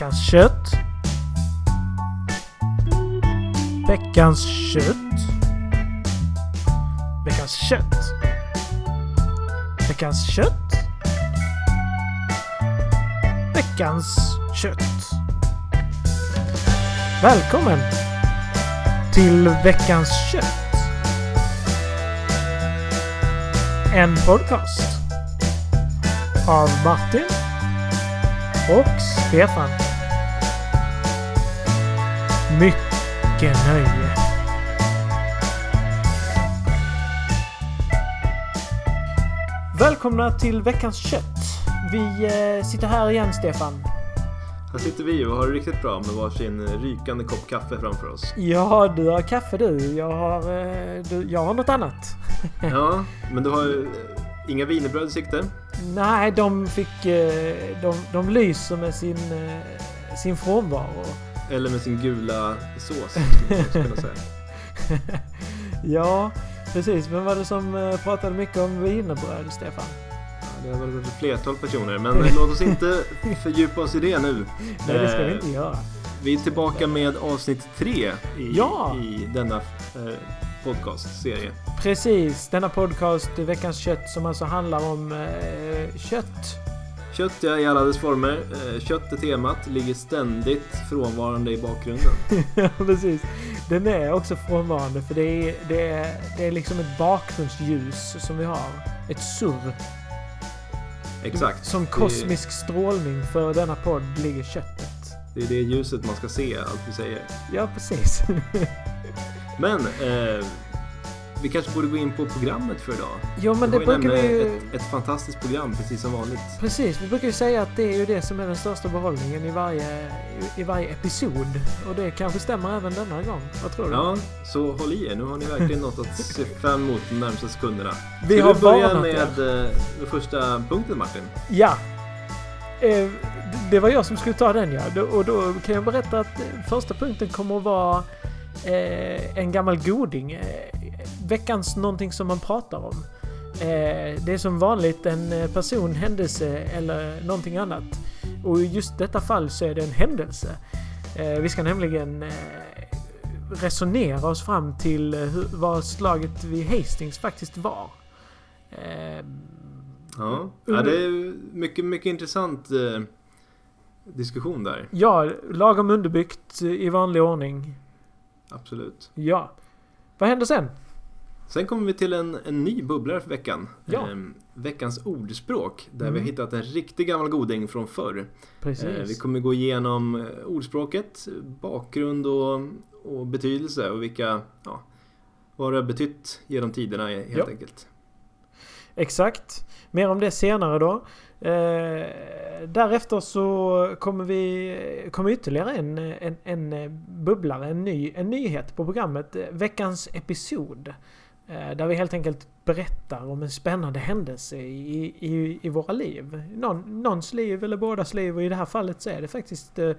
Veckans kött. Veckans kött. Veckans kött. Veckans kött. Veckans kött. Välkommen till Veckans kött. En podcast av Martin och Stefan. Mycket nöje. Välkomna till veckans kött. Vi eh, sitter här igen Stefan. Här sitter vi och har det riktigt bra med varsin rykande kopp kaffe framför oss. Ja, du har kaffe du. Jag har, eh, du, jag har något annat. Ja, men du har eh, inga wienerbröd i sikte? Nej, de fick... De, de lyser med sin, sin frånvaro. Eller med sin gula sås, skulle man kunna säga. Ja, precis. Vem var det som eh, pratade mycket om wienerbröd, Stefan? Det har varit ett flertal personer, men låt oss inte fördjupa oss i det nu. Nej, det ska vi Eh, inte göra. Vi är tillbaka med avsnitt tre i, Ja! i denna eh, podcastserie. Precis, denna podcast, Veckans kött, som alltså handlar om eh, kött. Kött ja, i alla dess former. Eh, kött är temat, ligger ständigt frånvarande i bakgrunden. Ja, precis. Den är också frånvarande för det är, det, är, det är liksom ett bakgrundsljus som vi har. Ett surr. Exakt. Som kosmisk strålning för denna podd ligger köttet. Det är det ljuset man ska se, allt vi säger. Ja, precis. Men eh, vi kanske borde gå in på programmet för idag. Jo, men det ju brukar vi ju... ett, ett fantastiskt program, precis som vanligt. Precis, vi brukar ju säga att det är ju det som är den största behållningen i varje, i, varje episod. Och det kanske stämmer även denna gång. Vad tror du? Ja, så håll i er. Nu har ni verkligen något att se fram emot de närmsta sekunderna. vi Ska har vi börja med er. eh, den första punkten Martin? Ja. Eh, det var jag som skulle ta den ja. Och då kan jag berätta att första punkten kommer att vara eh, en gammal goding. Eh, veckans någonting som man pratar om. Eh, det är som vanligt en eh, person, händelse eller någonting annat. Och i just detta fall så är det en händelse. Eh, vi ska nämligen resonera oss fram till hur, vad slaget vid Hastings faktiskt var. Ja, ja det är mycket, mycket intressant diskussion där. Ja, lagom underbyggt i vanlig ordning. Absolut. Ja. Vad händer sen? Sen kommer vi till en, en ny bubblare för veckan. Ja. Ehm, veckans ordspråk. Där Mm. vi har hittat en riktig gammal goding från förr. Precis. Eh, vi kommer gå igenom eh, ordspråket, bakgrund och, och betydelse och vilka, ja, vad det har betytt genom tiderna helt Ja. enkelt. Exakt. Mer om det senare då. Eh, därefter så kommer vi kommer ytterligare en, en, en bubblare, en, ny, en nyhet på programmet. Veckans episod. Eh, där vi helt enkelt berättar om en spännande händelse i, i, i våra liv. Någon, någons liv eller bådas liv och i det här fallet så är det faktiskt eh,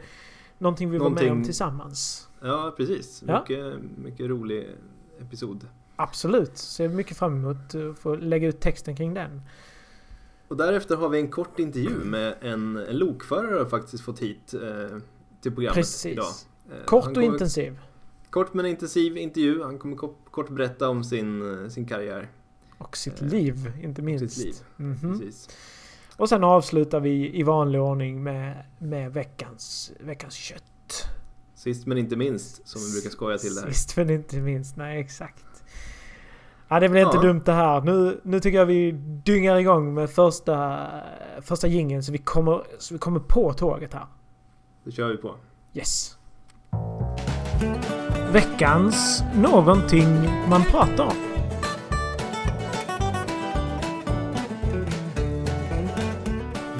någonting vi var med om Någonting- tillsammans. Ja, precis. Ja. Mycket, mycket rolig episod. Absolut. Ser mycket fram emot att få lägga ut texten kring den. Och därefter har vi en kort intervju med en, en lokförare har faktiskt fått hit eh, till programmet Precis. idag. Eh, Kort och kommer- intensiv. Kort men intensiv intervju. Han kommer kort, berätta om sin, eh, sin karriär. Och sitt Eh, liv, inte minst. sitt liv. Mhm. Precis. Och sen avslutar vi i vanlig ordning med, med veckans, veckans kött. Sist men inte minst, som vi brukar skoja till det här. Sist men inte minst. Nej, exakt. Ja, det blir inte Ja. dumt det här. Nu, nu tycker jag vi dyngar igång med första, första jingeln så vi kommer, så vi kommer på tåget här. Då kör vi på. Yes. Veckans någonting man pratar om.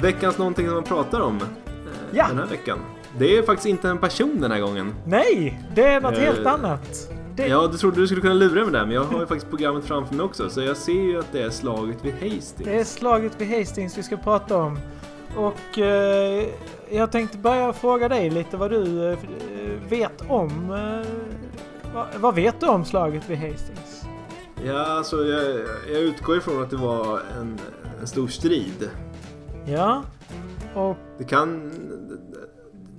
Veckans någonting man pratar om eh, Ja. den här veckan. Det är faktiskt inte en person den här gången. Nej, det är något Eh, helt annat. Det, Ja, du trodde du skulle kunna lura mig där, men jag har ju faktiskt programmet framför mig också. Så jag ser ju att det är slaget vid Hastings. Det är slaget vid Hastings vi ska prata om. Och eh, jag tänkte börja fråga dig lite vad du eh, vet om. Eh, vad, vad vet du om slaget vid Hastings? Ja, alltså jag, jag utgår ifrån att det var en, en stor strid. Ja. Och Det kan...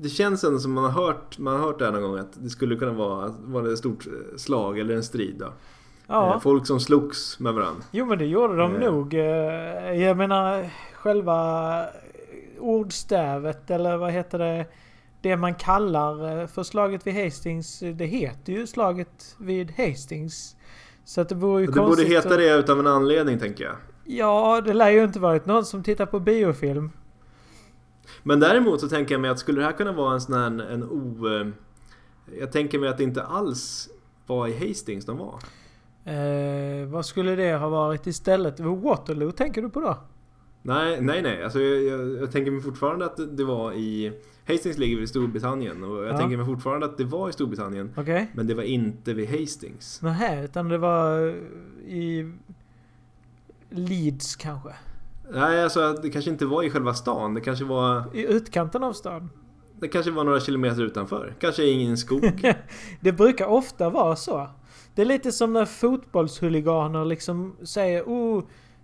det känns ändå som man har hört, man har hört det här någon gång att det skulle kunna vara, vara ett stort slag eller en strid då. Ja. Eh, Folk som slogs med varandra. Jo men det gjorde de Eh. nog. Eh, Jag menar själva ordstävet eller vad heter det? Det man kallar eh, för slaget vid Hastings. eh, Det heter ju slaget vid Hastings. Så att det vore ju Det borde konstigt heta att- det utav en anledning tänker jag. Ja, det lär ju inte varit någon som tittar på biofilm. Men däremot så tänker jag mig att skulle det här kunna vara en sån här en o... eh, Jag tänker mig att det inte alls var i Hastings de var. Eh, vad skulle det ha varit istället? Waterloo tänker du på då? Nej, nej, nej. Alltså, jag, jag, jag tänker mig fortfarande att det- var i... Hastings ligger i Storbritannien och jag Ja. tänker mig fortfarande att det var i Storbritannien. Okej? Men det var inte vid Hastings. Nähä, utan det var i Leeds kanske? Nej, alltså det kanske inte var i själva stan. Det kanske var, I utkanten av stan? det kanske var några kilometer utanför. Kanske i en skog. Det brukar ofta vara så. Det är lite som när fotbollshuliganer liksom säger oh,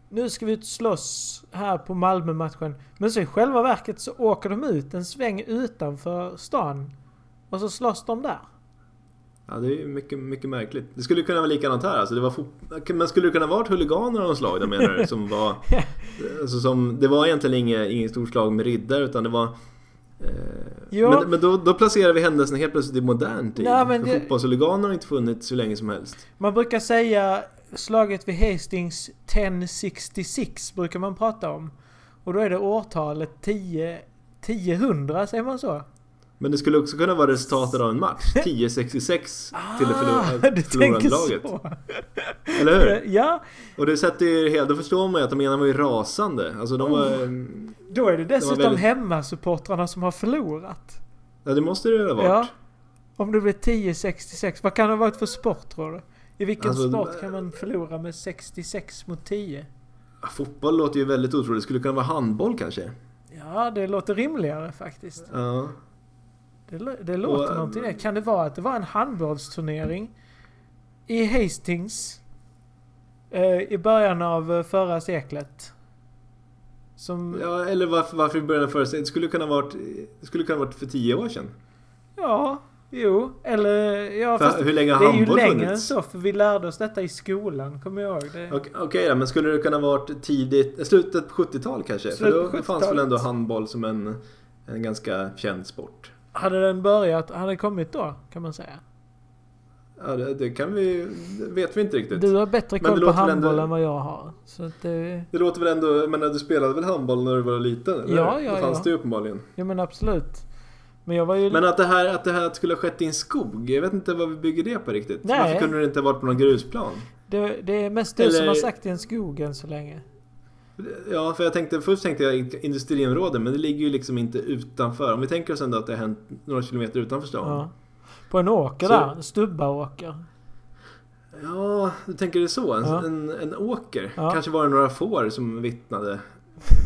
nu ska vi ut och slåss här på Malmö-matchen. Men så i själva verket så åker de ut en sväng utanför stan. Och så slåss de där. Ja, det är ju mycket, mycket märkligt. Det skulle kunna vara likadant här. Alltså, det var men skulle det kunna vara ett huliganer av något slag då menar? Som var... Alltså, som, det var egentligen inget, inget stort slag med riddare utan det var... Eh, Jo. Men, men då, då placerar vi händelsen helt plötsligt i modern tid. Nej, men det- fotbollshuliganer har inte funnits hur länge som helst. Man brukar säga slaget vid Hastings 1066 brukar man prata om. Och då är det årtalet 10... 1000, säger man så? Men det skulle också kunna vara resultatet av en match. 10-66 till det förlor- Ah, förlorande tänker laget. så. Eller hur? Ja, Och det sätter ju helt... Då förstår man ju att de ena var ju rasande. Alltså de var... Oh. då är det dessutom väldigt- hemmasupportrarna som har förlorat. Ja det måste det ju ha varit. Ja. Om det blir 10-66, vad kan det ha varit för sport tror du? I vilken Alltså, sport kan man förlora med 66 mot 10? Ja, Fotboll låter ju väldigt otroligt. Det skulle kunna vara handboll kanske. Ja, det låter rimligare faktiskt. Ja. Det, det låter Och, någonting eh, det. Kan det vara att det var en handbollsturnering i Hastings eh, i början av eh, förra seklet? Som... Ja, Ja, eller varför, varför i början av förra seklet? Det skulle kunna varit, det skulle kunna varit för tio år sedan. Jo. Eller... Ja, För fast hur länge har det är ju handboll längre än funnits? så, för vi lärde oss detta i skolan, kommer jag ihåg. Det. Okej, Okej då, men skulle det kunna varit tidigt, slutet på 70-tal kanske? För Slutet på då fanns väl 70-talet. ändå handboll som en, en ganska känd sport. Hade den börjat, hade den kommit då, kan man säga? Ja, det, det kan vi, det vet vi inte riktigt. Du har bättre Men koll på väl ändå- handboll än vad jag har. Så det... Det låter väl ändå, menar du spelade väl handboll när du var liten? Eller? Ja, ja, Det fanns ja. det ju uppenbarligen. Ja men absolut. Men jag var ju... Men att det, här, att det här skulle ha skett i en skog, jag vet inte vad vi bygger det på riktigt. Nej. Varför kunde det inte ha varit på någon grusplan? det, det är mest du Eller- som har sagt i en skog än så länge. Ja, för jag tänkte, först tänkte jag industriområde, men det ligger ju liksom inte utanför. Om vi tänker oss ändå att det har hänt några kilometer utanför stan. Ja. På en åker Så- där, en stubbaåker. Ja, du tänker det så? En, Ja. en, en åker? Ja. Kanske var det några får som vittnade,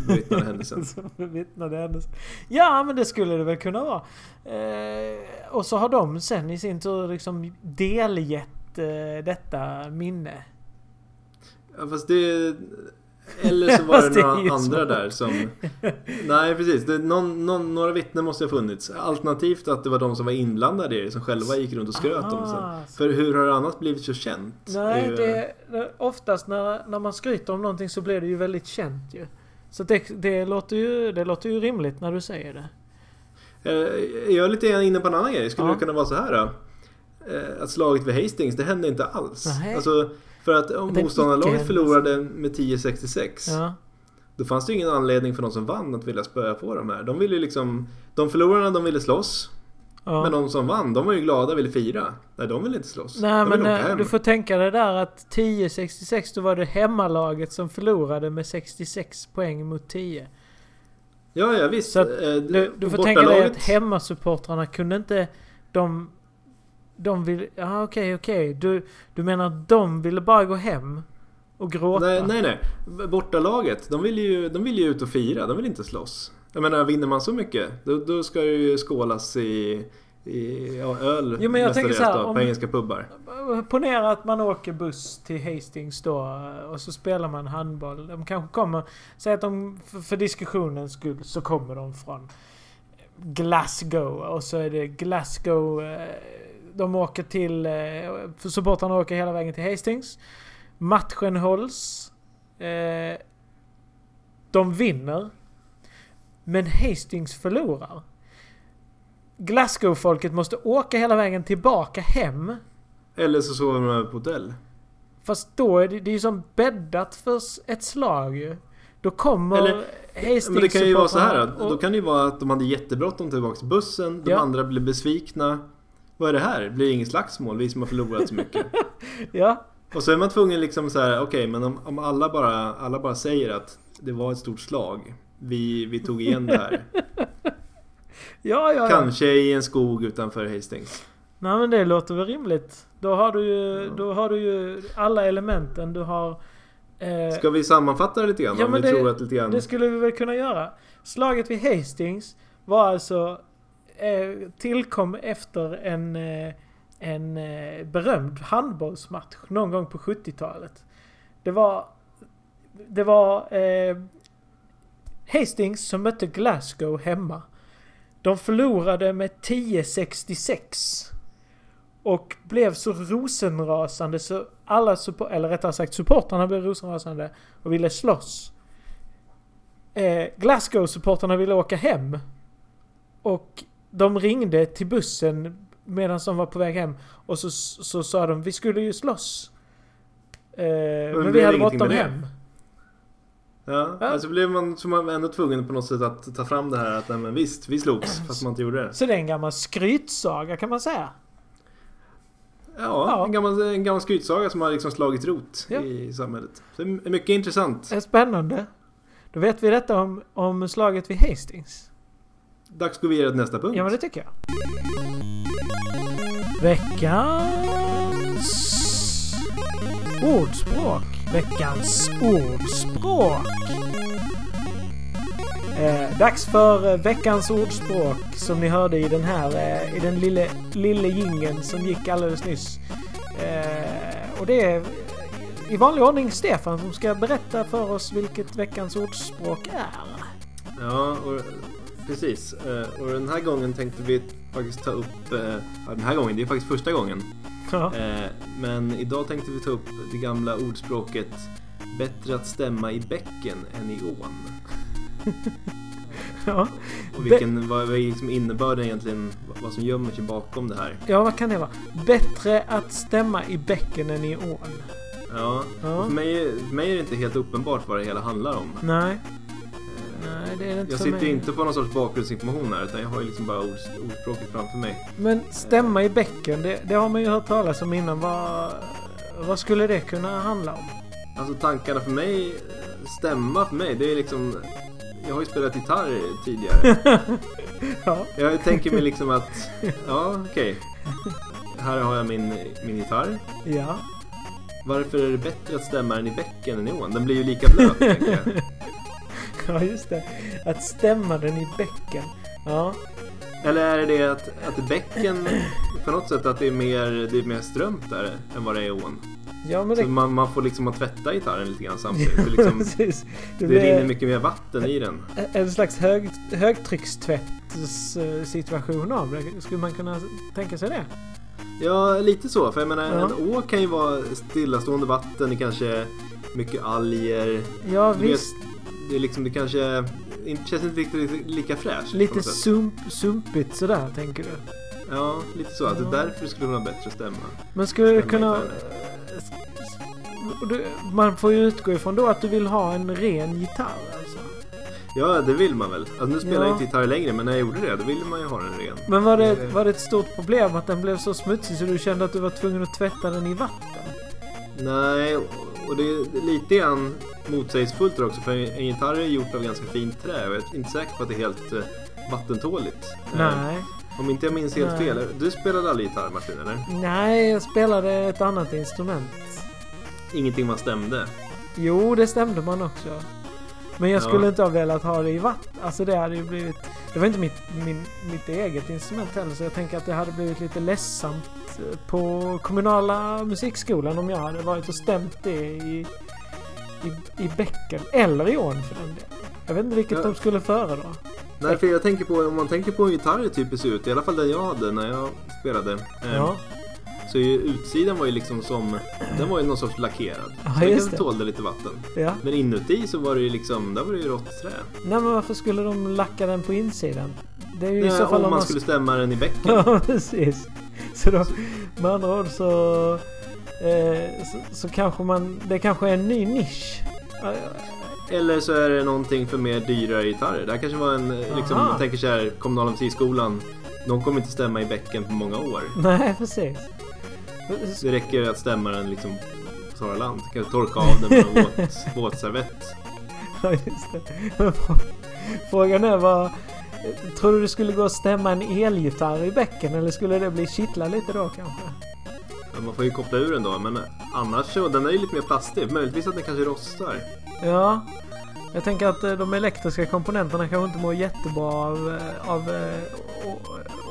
vittnade händelsen. Som bevittnade hennes. Ja men det skulle det väl kunna vara. Eh, och så har de sen i sin tur liksom delgett eh, detta minne. Ja, fast det... Eller så var det det några andra så. där som... Nej, precis. Det, någon, någon, några vittnen måste ha funnits. Alternativt att det var de som var inblandade i det som själva gick runt och skröt om det sen. Aha, För hur har det annars blivit så känt? Nej, det, det, oftast när, när man skryter om någonting så blir det ju väldigt känt ju. Så det, det, låter ju, det låter ju rimligt när du säger det. Eh, Jag är lite inne på en annan grej. Skulle Ja. det kunna vara så här då? Eh, Att slaget vid Hastings, det hände inte alls. Nej. Alltså, för att om motståndarlaget förlorade med 10-66 Ja. Då fanns det ju ingen anledning för de som vann att vilja spöa på de här. De ville liksom... De förlorarna de ville slåss. Ja. Men de som vann, de var ju glada och ville fira. Nej, de ville inte slåss. Nej de men ville eh, du får tänka dig där att 10-66 då var det hemmalaget som förlorade med 66 poäng mot 10. Ja, ja visst. Så att Eh, Du, du får tänka dig att hemmasupportrarna kunde inte... De... De vill... Ja okej okej. Du, du menar att de ville bara gå hem och gråta? Nej, nej, nej. Bortalaget, de vill, ju, de vill ju ut och fira. De vill inte slåss. Jag menar, vinner man så mycket, då, då ska det ju skålas i, i ja, öl Jo, men jag tänker så här, då, om- på engelska pubbar. Ponera att man åker buss till Hastings då och så spelar man handboll. De kanske kommer... Säg att de, för, diskussionens skull, så kommer de från Glasgow och så är det Glasgow. Eh, de åker till... Eh, supportrarna åker hela vägen till Hastings. Matchen hålls. Eh, de vinner. Men Hastings förlorar. Glasgow-folket måste åka hela vägen tillbaka hem. Eller så sover de över på hotell. Fast då är det, det är ju som bäddat för ett slag ju. Då kommer Eller- Hastings Men det kan ju vara så här. supportrarna Då kan det ju vara att de hade jättebråttom tillbaka till bussen. De Ja. andra blev besvikna. Vad är det här? Blir det inget slagsmål? Vi som har förlorat så mycket. Ja, Och så är man tvungen liksom så här. Okej, men om, om alla, bara, alla bara säger att det var ett stort slag. Vi, vi tog igen det här. ja, ja. Kanske i en skog utanför Hastings. Nej men det låter väl rimligt. Då har du ju, Ja. då har du ju alla elementen. Du har... Eh, Ska vi sammanfatta det lite grann? Ja, om men vi det- tror att lite grann... Det skulle vi väl kunna göra. Slaget vid Hastings var alltså... Eh, tillkom efter en, eh, en eh, berömd handbollsmatch någon gång på 70-talet. Det var... Det var Hastings som mötte Glasgow hemma. De förlorade med 10-66. Och blev så rosenrasande så alla eller rättare sagt supportrarna blev rosenrasande och ville slåss. Eh, Glasgow-supportrarna ville åka hem. Och de ringde till bussen medan de var på väg hem. Och så, så sa de vi skulle ju slåss. Eh, men vi blev hade bråttom hem. Ja, Ja. alltså blev man, så man ändå tvungen på något sätt att ta fram det här att nej, men visst, vi slogs fast man inte gjorde det. Så det är en gammal skrytsaga kan man säga. Ja, Ja. En, gammal, en gammal skrytsaga som har liksom slagit rot Ja. i samhället. Så det är mycket intressant. Det är spännande. Då vet vi detta om, om slaget vid Hastings. Dags att gå vidare till nästa punkt. Ja men det tycker jag. Veckans ordspråk. Veckans ordspråk. Eh, dags för eh, veckans ordspråk som ni hörde i den här, eh, i den lille, lille jingeln som gick alldeles nyss. Eh, och det är eh, i vanlig ordning Stefan som ska berätta för oss vilket veckans ordspråk är. Ja, och, precis. Eh, Och den här gången tänkte vi faktiskt ta upp... eh, den här gången, det är faktiskt första gången. Ja. Eh, Men idag tänkte vi ta upp det gamla ordspråket Bättre att stämma i bäcken än i ån. Ja. Och vilken, vad är liksom innebörden egentligen, vad som gömmer sig bakom det här. Ja, vad kan det vara? Bättre att stämma i bäcken än i ån. Ja, Ja. för mig, för mig är det inte helt uppenbart vad det hela handlar om. Nej det är det inte Jag för sitter mig. inte på någon sorts bakgrundsinformation här utan jag har ju liksom bara ord, ordspråket framför mig. Men stämma i bäcken, det, det har man ju hört talas om innan. Vad, vad skulle det kunna handla om? Alltså tankarna för mig, stämma för mig, det är liksom... Jag har ju spelat gitarr tidigare. Ja, Jag tänker mig liksom att, ja okej. Här har jag min, min gitarr. ja. Varför är det bättre att stämma den i bäcken än i ån? Den blir ju lika blöt tänker jag. Ja, just det. Att stämma den i bäcken. Ja, Eller är det att, att bäcken på något sätt att det är mer, det är mer strömt där än vad det är i ån? ja men Så det... man, man får liksom att tvätta gitarren lite grann samtidigt. Det, liksom, Precis. Det det rinner mycket mer vatten i den. en slags hög, högtryckstvättssituation av det. Skulle man kunna tänka sig det? Ja, lite så. För jag menar, Ja. en å kan ju vara stillastående vatten, kanske mycket alger. Ja, Du vet, visst. Det, är liksom, det kanske inte, känns inte riktigt lika fräscht. Lite sump, sumpigt sådär, tänker du? Ja, lite så. Att det Ja. är därför det skulle vara bättre att stämma. Men skulle det Stämma kunna... gitarren. Och du, man får ju utgå ifrån då att du vill ha en ren gitarr alltså. Ja, det vill man väl. Alltså, nu spelar Ja. jag inte gitarr längre, men när jag gjorde det, då ville man ju ha den ren. Men var det, Eh. var det ett stort problem att den blev så smutsig så du kände att du var tvungen att tvätta den i vatten? Nej, och det är lite grann motsägelsefullt också. För en gitarr är gjort av ganska fint trä och jag är inte säker på att det är helt eh, vattentåligt. Eh, Nej. Om inte jag minns helt Nej. fel. Du spelade aldrig gitarr Martin, eller? Nej, jag spelade ett annat instrument. Ingenting man stämde. Jo, det stämde man också. Men jag Ja. skulle inte ha velat ha det i vatten. Alltså det hade ju blivit... Det var inte mitt, min, mitt eget instrument heller så jag tänker att det hade blivit lite ledsamt eh, på kommunala musikskolan om jag hade varit och stämt det i, i, i bäcken. Eller i ån för den delen. Jag vet inte vilket Ja. de skulle föredra. Nej, för jag tänker på, om man tänker på hur gitarrer typiskt ser ut, i alla fall den jag hade när jag spelade. Ja, Så ju, utsidan var ju liksom som, den var ju någon sorts lackerad. Ja, så kanske det. tålde lite vatten. ja. Men inuti så var det ju liksom, där var det ju rått trä. Nej men varför skulle de lacka den på insidan? Det är ju i Nej, så fall om man ska- skulle stämma den i bäcken. Ja, precis. Så då, med andra ord så, eh, så... Så kanske man... Det kanske är en ny nisch. Eller så är det någonting för mer dyrare gitarrer. Det här kanske var en, eh, liksom, jag tänker så här, kommunala musikskolan. De kommer inte stämma i bäcken på många år. Nej, precis. Det räcker att stämma den liksom på torra land. Kanske torka av den med en våt, våtservett. Ja, just det. Frågan är vad... Tror du det skulle gå att stämma en elgitarr i bäcken eller skulle det bli kittla lite då kanske? Ja, Man får ju koppla ur den då, men annars så, den är ju lite mer plastig. Möjligtvis att den kanske rostar. Ja. Jag tänker att eh, de elektriska komponenterna kanske inte mår jättebra av, eh, av eh, å-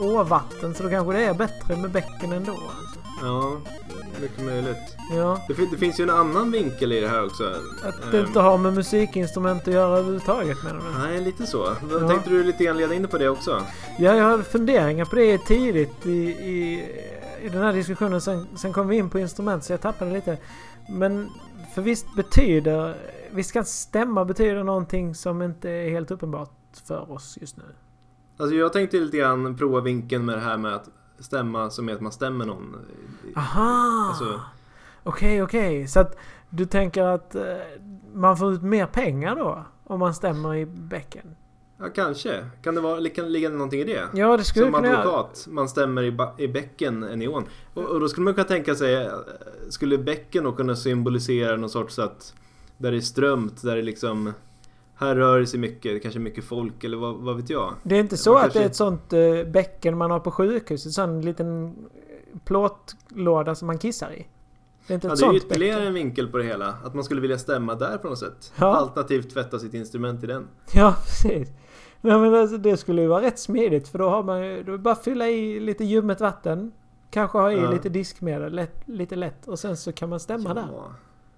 åvatten så då kanske det är bättre med bäcken ändå. Alltså. Ja, mycket möjligt. Ja. Det, det finns ju en annan vinkel i det här också. Att det Ehm, inte har med musikinstrument att göra överhuvudtaget menar du? Nej, lite så. Ja. Tänkte du lite grann leda in på det också? Ja, jag hade funderingar på det tidigt i, i, i den här diskussionen. Sen, sen kom vi in på instrument så jag tappade lite. Men för visst betyder... Visst kan stämma betyda någonting som inte är helt uppenbart för oss just nu. Alltså jag tänkte lite grann prova vinkeln med det här med att stämma som är att man stämmer någon. Aha! Alltså, Okej, okej. Så att du tänker att eh, man får ut mer pengar då? Om man stämmer i bäcken? ja, kanske. Kan det vara, kan ligga någonting i det? Ja, det skulle Som kunna advokat, man stämmer i, i bäcken än i ån. Och, och då skulle man kunna tänka sig, eh, skulle bäcken då kunna symbolisera någon sorts att där det är strömt, där det liksom här rör det sig mycket, det kanske är mycket folk eller vad, vad vet jag. Det är inte så Man att det är kanske- ett sånt eh, bäcken man har på sjukhus. En sån liten plåtlåda som man kissar i. Det är inte Ja, ett det är ytterligare bäcken. en vinkel på det hela. Att man skulle vilja stämma där på något sätt. Ja. Alternativt tvätta sitt instrument i den. Ja, precis. Nej, men alltså, det skulle ju vara rätt smidigt för då har man ju... Då bara fylla i lite ljummet vatten. Kanske ha i Ja. lite diskmedel, lätt, lite lätt. Och sen så kan man stämma där.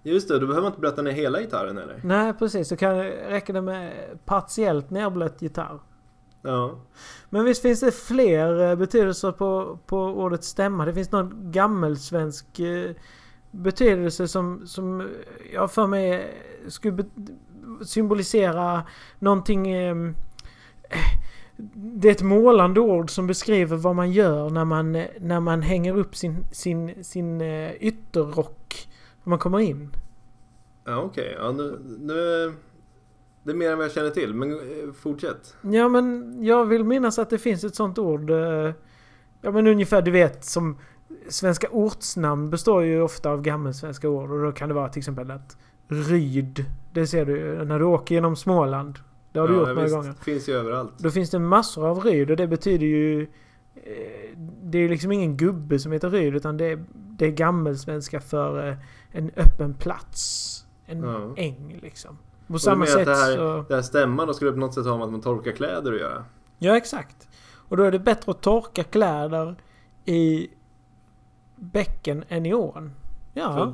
Just det, då behöver inte blöta ner hela gitarren eller? Nej, precis. Så kan, räcker det med partiellt nerblött gitarr. Ja. Men visst finns det fler eh, betydelser på, på ordet stämma? Det finns någon gammelsvensk eh, betydelse som, som eh, jag för mig skulle symbolisera någonting... Eh, det är ett målande ord som beskriver vad man gör när man, när man hänger upp sin, sin, sin ytterrock när man kommer in. Ja, okej. Ja, nu, nu... Det är mer än vad jag känner till, men eh, fortsätt. Ja men jag vill minnas att det finns ett sånt ord. eh, Ja men ungefär du vet som svenska ortsnamn består ju ofta av gammelsvenska ord och då kan det vara till exempel att Ryd. Det ser du när du åker genom Småland. Det har du ja, gjort några visst. gånger. finns ju överallt. Då finns det massor av Ryd och det betyder ju... eh, Det är ju liksom ingen gubbe som heter Ryd utan det är, det är gammelsvenska för en öppen plats. En Ja. äng liksom. På Och samma sätt det här, så... det här stämman då skulle på något sätt ha med att man torkar kläder att göra? Ja, exakt. Och då är det bättre att torka kläder i bäcken än i ån. Ja. För-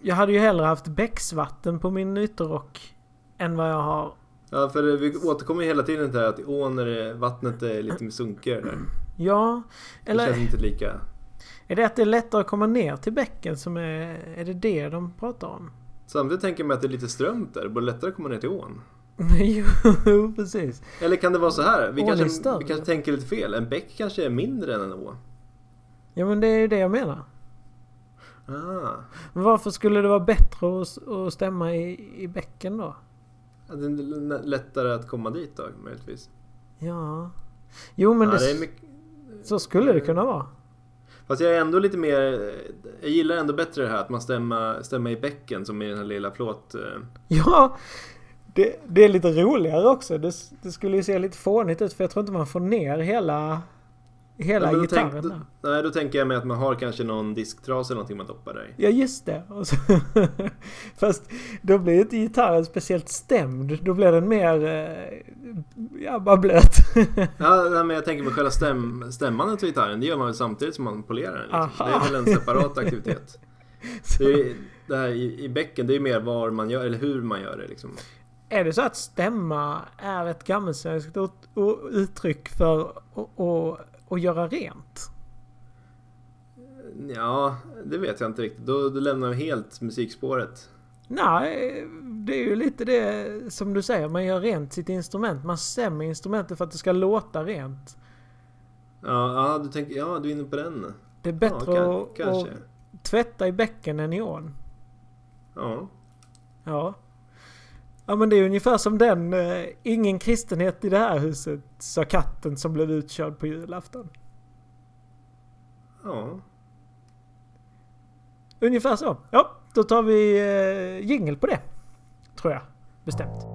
Jag hade ju hellre haft bäcksvatten på min ytterrock än vad jag har... Ja, för det- vi återkommer ju hela tiden till det att i ån är det, vattnet är lite sunkigare där. Ja, Det eller känns inte lika... är det att det är lättare att komma ner till bäcken som är... Är det det de pratar om? Samtidigt tänker jag mig att det är lite strömt där. Det borde lättare att komma ner till ån. jo, precis. Eller kan det vara så här? Vi, kanske, vi kanske tänker lite fel. En bäck kanske är mindre än en å. Ja, men det är ju det jag menar. Ah, Men varför skulle det vara bättre att, att stämma i, i bäcken då? att det är lättare att komma dit då möjligtvis. Ja... Jo, men ja, det, det är mycket... så skulle det kunna vara. Fast jag är ändå lite mer... Eh, jag gillar ändå bättre det här att man stämmer, stämmer i bäcken som i den här lilla plåt... Eh. Ja, det, det är lite roligare också. Det, det skulle ju se lite fånigt ut för jag tror inte man får ner hela, hela då gitarren tänk- där. Nej, då tänker jag mig att man har kanske någon disktrasa eller någonting man doppar där. Ja, just det. Så, fast då blir inte gitarren speciellt stämd. Då blir den mer, eh, ja, bara blöt. Ja, nej, men jag tänker mig själva stäm, stämmandet av gitarren. Det gör man väl samtidigt som man polerar den. Liksom. Det är väl en separat aktivitet. Det, är, det här i, i bäcken, det är mer var man gör, eller hur man gör det liksom. är det så att stämma är ett gammelsvenskt uttryck för att- att göra rent? Ja, det vet jag inte riktigt. Då, då lämnar vi helt musikspåret. Nej, det är ju lite det som du säger. Man gör rent sitt instrument. Man stämmer instrumentet för att det ska låta rent. Ja, ja, du tänker, ja, du är inne på den. Det är bättre ja, att, att tvätta i bäcken än i ån. Ja. Ja. Ja men det är ungefär som den eh, Ingen kristenhet i det här huset sa katten som blev utkörd på julafton. Ja. Ungefär så. Ja, då tar vi eh, jingel på det. Tror jag. Bestämt.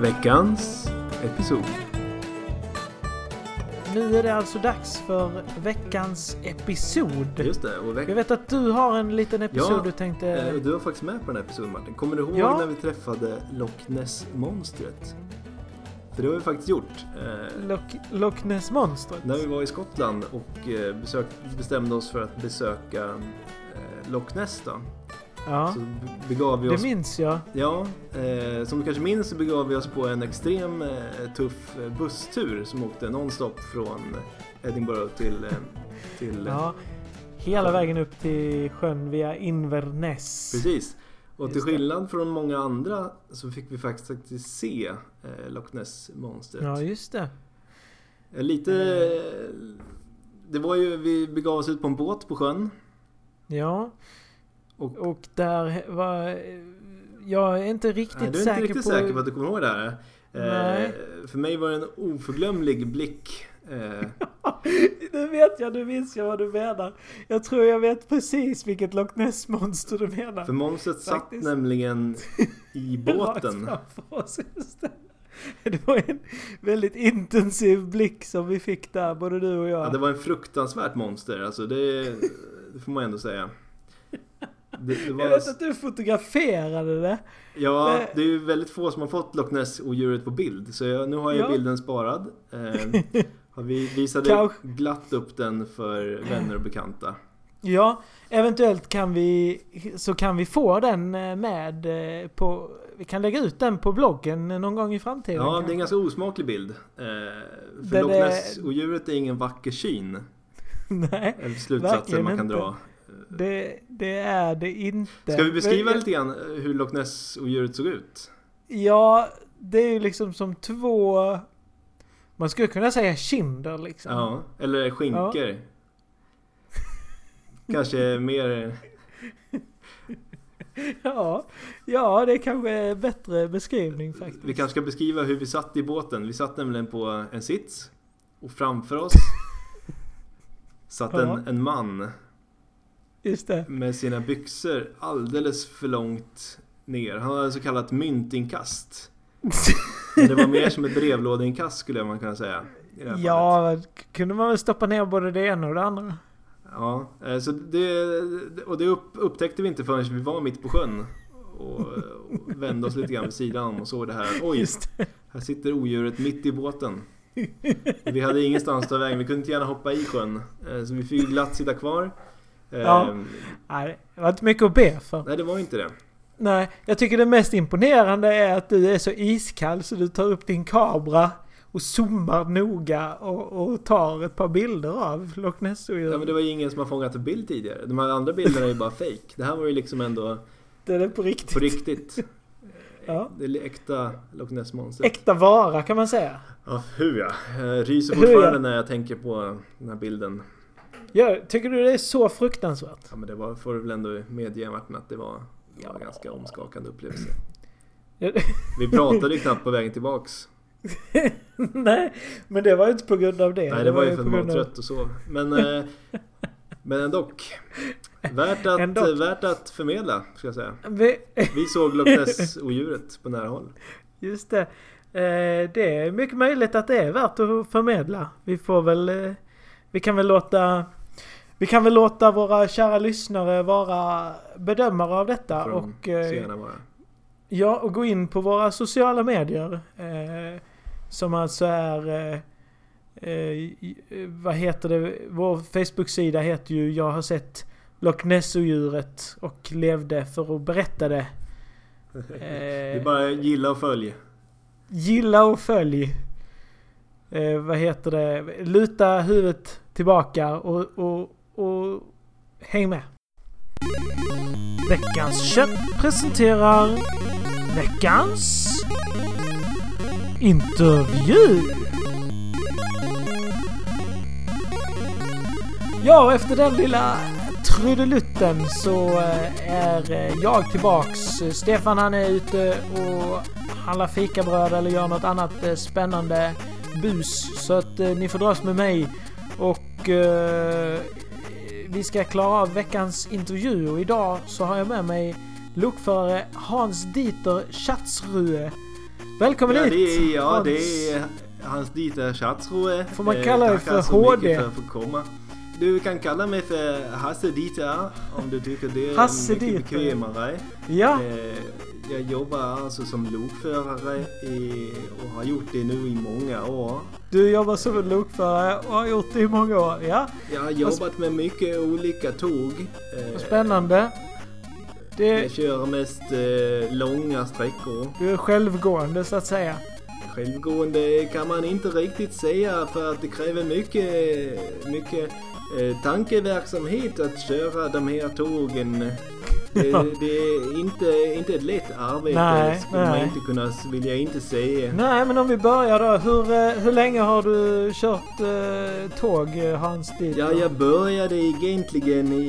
Veckans episod. Nu är det alltså dags för veckans episod. Just det. Och Jag veck- vet att du har en liten episod Ja, du tänkte... eh, du var faktiskt med på den här episoden Martin. Kommer du ihåg Ja. när vi träffade Loch Ness-monstret? För det har vi faktiskt gjort. Eh, Loch, Loch Ness-monstret. när vi var i Skottland och eh, besök, bestämde oss för att besöka Loch Ness då. Ja, Så begav vi oss det minns jag. Ja, eh, som du kanske minns så begav vi oss på en extrem eh, tuff eh, busstur som åkte nonstop från Edinburgh till... Eh, till eh, Ja. Hela vägen upp till sjön via Inverness. Precis. Och till skillnad från många andra så fick vi faktiskt, se eh, Loch Ness-monstret. Ja, just det. Lite... eh, Det var ju, vi begav oss ut på en båt på sjön. Ja. Och- Och, där var... Jag är inte riktigt Nej, du är säker inte riktigt på... säker på att du kommer ihåg det här. Eh, Nej. För mig var det en oförglömlig blick. Eh, Nu vet jag, nu minns jag vad du menar. Jag tror jag vet precis vilket Loch Ness-monster du menar. För monstret satt nämligen i båten. Oss. Det var en väldigt intensiv blick som vi fick där, både du och jag. Ja, det var en fruktansvärt monster, alltså det, det får man ändå säga. Det, det Jag var, vet att du fotograferade det. ja, det- det är ju väldigt få som har fått Loch Ness-odjuret på bild. Så jag, nu har jag Ja. bilden sparad. Eh, vi visade Kanske- glatt upp den för vänner och bekanta. Ja, eventuellt kan vi, så kan vi få den eh, med eh, på, vi kan lägga ut den på bloggen någon gång i framtiden. Ja, det är kanske. en ganska osmaklig bild. Eh, för Loch Ness-odjuret är ingen vacker syn. Nej, slutsatsen man kan inte. dra. Det, det är det inte. Ska vi beskriva Men- lite grann hur Loch Ness-odjuret såg ut? Ja, det är ju liksom som två... Man skulle kunna säga kinder liksom. Ja, eller skinkor. Kanske mer... Ja, ja det är kanske är bättre beskrivning faktiskt. Vi kanske ska beskriva hur vi satt i båten. Vi satt nämligen på en sits. Och framför oss satt Ja. en, en man Just det. med sina byxor alldeles för långt ner. Han hade så kallat myntinkast. Men det var mer som ett brevlådeinkast skulle man kunna säga. Här fallet. Ja, kunde man väl stoppa ner både det ena och det andra. Ja, eh, så det, och det upp, upptäckte vi inte förrän vi var mitt på sjön. Och, och vände oss lite grann vid sidan om och såg det här. Oj, här sitter odjuret mitt i båten. Vi hade ingenstans att ta vägen. Vi kunde inte gärna hoppa i sjön. Eh, Så vi fick glatt sitta kvar. Eh, Ja. Nej, det var inte mycket att be för. Nej, det var inte det. Nej, jag tycker det mest imponerande är att du är så iskall så du tar upp din kamera och zoomar noga och, och tar ett par bilder av Loch Ja, Ness-odjuret. men det var ju ingen som har fångat en bild tidigare. De här andra bilderna är ju bara fake. Det här var ju liksom ändå Det är på riktigt. på riktigt. Ja. Det är äkta Loch Ness-monstret. Äkta vara kan man säga. Ja, hu ja. Jag ryser ja. fortfarande när jag tänker på den här bilden. Ja, tycker du det är så fruktansvärt? Ja men det var, får du väl ändå medge Martin att det var, det var en ganska omskakande upplevelse. Vi pratade ju knappt på vägen tillbaks. Nej, men det var ju inte på grund av det. Nej det var ju för att man var trött och sov. Men, eh, men ändå. Värt att, Ändock. värt att förmedla, ska jag säga. Vi, Vi såg Loch Ness-odjuret på nära håll. just det. Eh, det är mycket möjligt att det är värt att förmedla. Vi får väl... Vi kan väl låta... Vi kan väl låta våra kära lyssnare vara bedömare av detta de och... Eh. Ja, och gå in på våra sociala medier. Eh, som alltså är... Eh, eh, eh, vad heter det? Vår Facebook-sida heter ju Jag har sett Loch Ness-odjuret och levde för att berätta det. Det är bara gilla och följ. Gilla och följ. Eh, vad heter det? Luta huvudet tillbaka och, och, och häng med. Veckans kött presenterar veckans intervju. Ja, efter den lilla trudelutten så eh, är eh, jag tillbaks. Stefan han är ute och handlar fikabröd eller gör något annat eh, spännande bus. Så att ni får dras med mig. Och uh, vi ska klara av veckans intervju och idag så har jag med mig lokförare Hans Dieter Schatzrue. Välkommen ja, hit! Det är, ja, Hans. det är Hans Dieter Schatzrue. Får man kalla dig för så HD? För att få komma. Du kan kalla mig för Hasse Dieter om du tycker det är Hasse mycket Dieter. bekvämare. Ja, Eh, Jag jobbar alltså som lokförare i, och har gjort det nu i många år. du jobbar som en lokförare och har gjort det i många år. Ja, Jag har jobbat med mycket olika tåg. Eh, spännande. Det, Jag kör mest eh, långa sträckor. du är självgående så att säga. Självgående kan man inte riktigt säga för att det kräver mycket, mycket eh, tankeverksamhet att köra de här tågen. Det, det är inte, inte ett lätt arbete Nej, skulle nej. man inte kunna, vill jag inte säga. Nej, men om vi börjar då. Hur, eh, hur länge har du kört eh, tåg, eh, Hans Dieter? Ja, jag började egentligen i,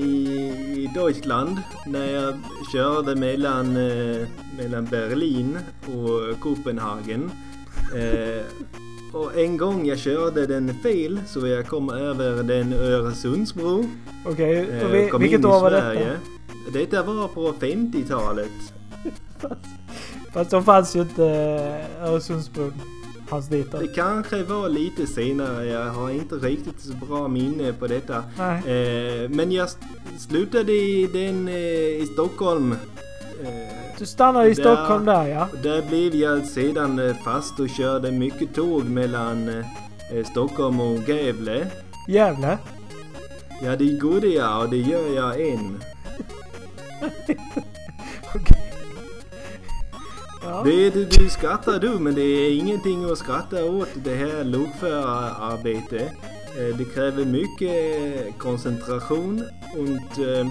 i Deutschland när jag körde mellan, eh, mellan Berlin och Kopenhagen. Eh, och en gång jag körde den fel så jag kom över den Öresundsbro. Okej, eh, vi, kom vilket år var Sverige. Detta? Var på 50-talet. Fast då fanns ju inte eh, Öresundsbron, Hans Det Dieter. kanske var lite senare, jag har inte riktigt så bra minne på detta. Eh, men jag slutade i den eh, i Stockholm. Eh, Du stannade i där- Stockholm där ja. där blev jag sedan fast och körde mycket tåg mellan Stockholm och Gävle. Gävle. Ja, det gjorde jag och det gör jag än. Ja. Det, du, du skrattar du, men det är ingenting att skratta åt det här lokförararbetet. Eh, Det kräver mycket koncentration och eh,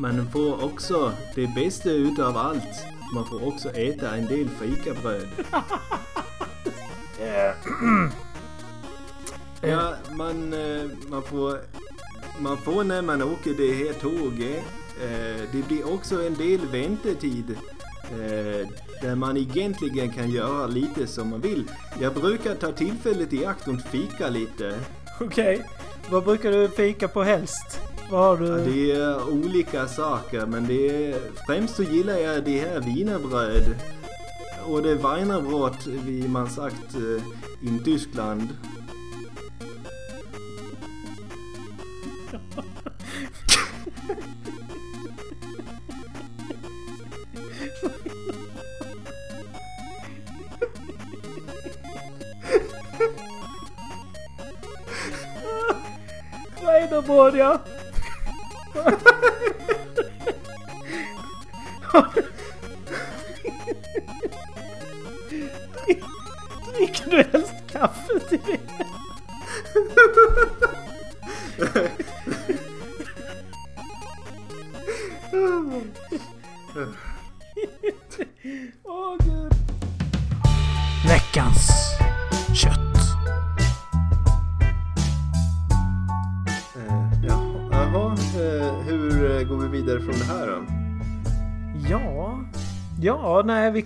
man får också det bästa utav allt. Man får också äta en del fikabröd. Ja, man, eh, man, får, man får när man åker det här tåget, eh, det blir också en del väntetid. Eh, där man egentligen kan göra lite som man vill. Jag brukar ta tillfället i akt och fika lite. Okej. Vad brukar du fika på helst? Vad har du? Ja, det är olika saker men det är, främst så gillar jag det här wienerbröd. Och det är wie man sagt, eh, i Tyskland. Wienerbröd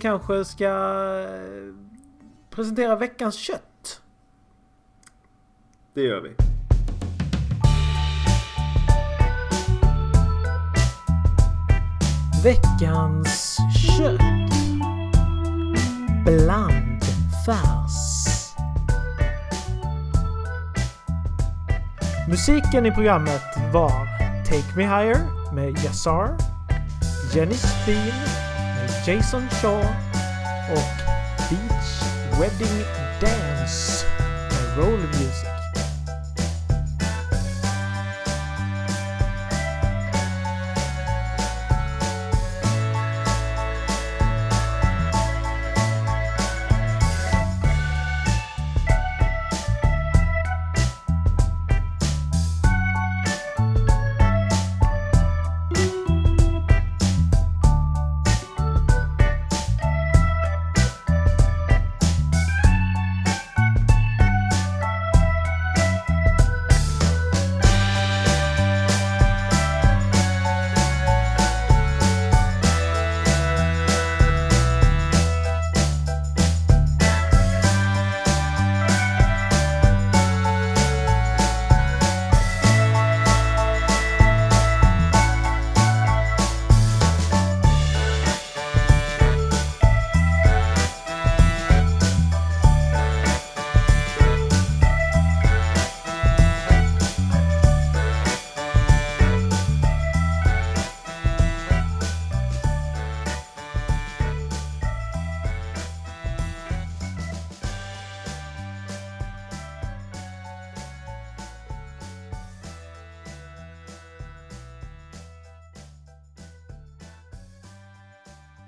kanske ska eh, presentera veckans kött. Det gör vi. Veckans kött. Blandfärs. Musiken i programmet var Take Me Higher med Yassar, Theme med Jason Shaw och Beach Wedding Dance med Roll Music.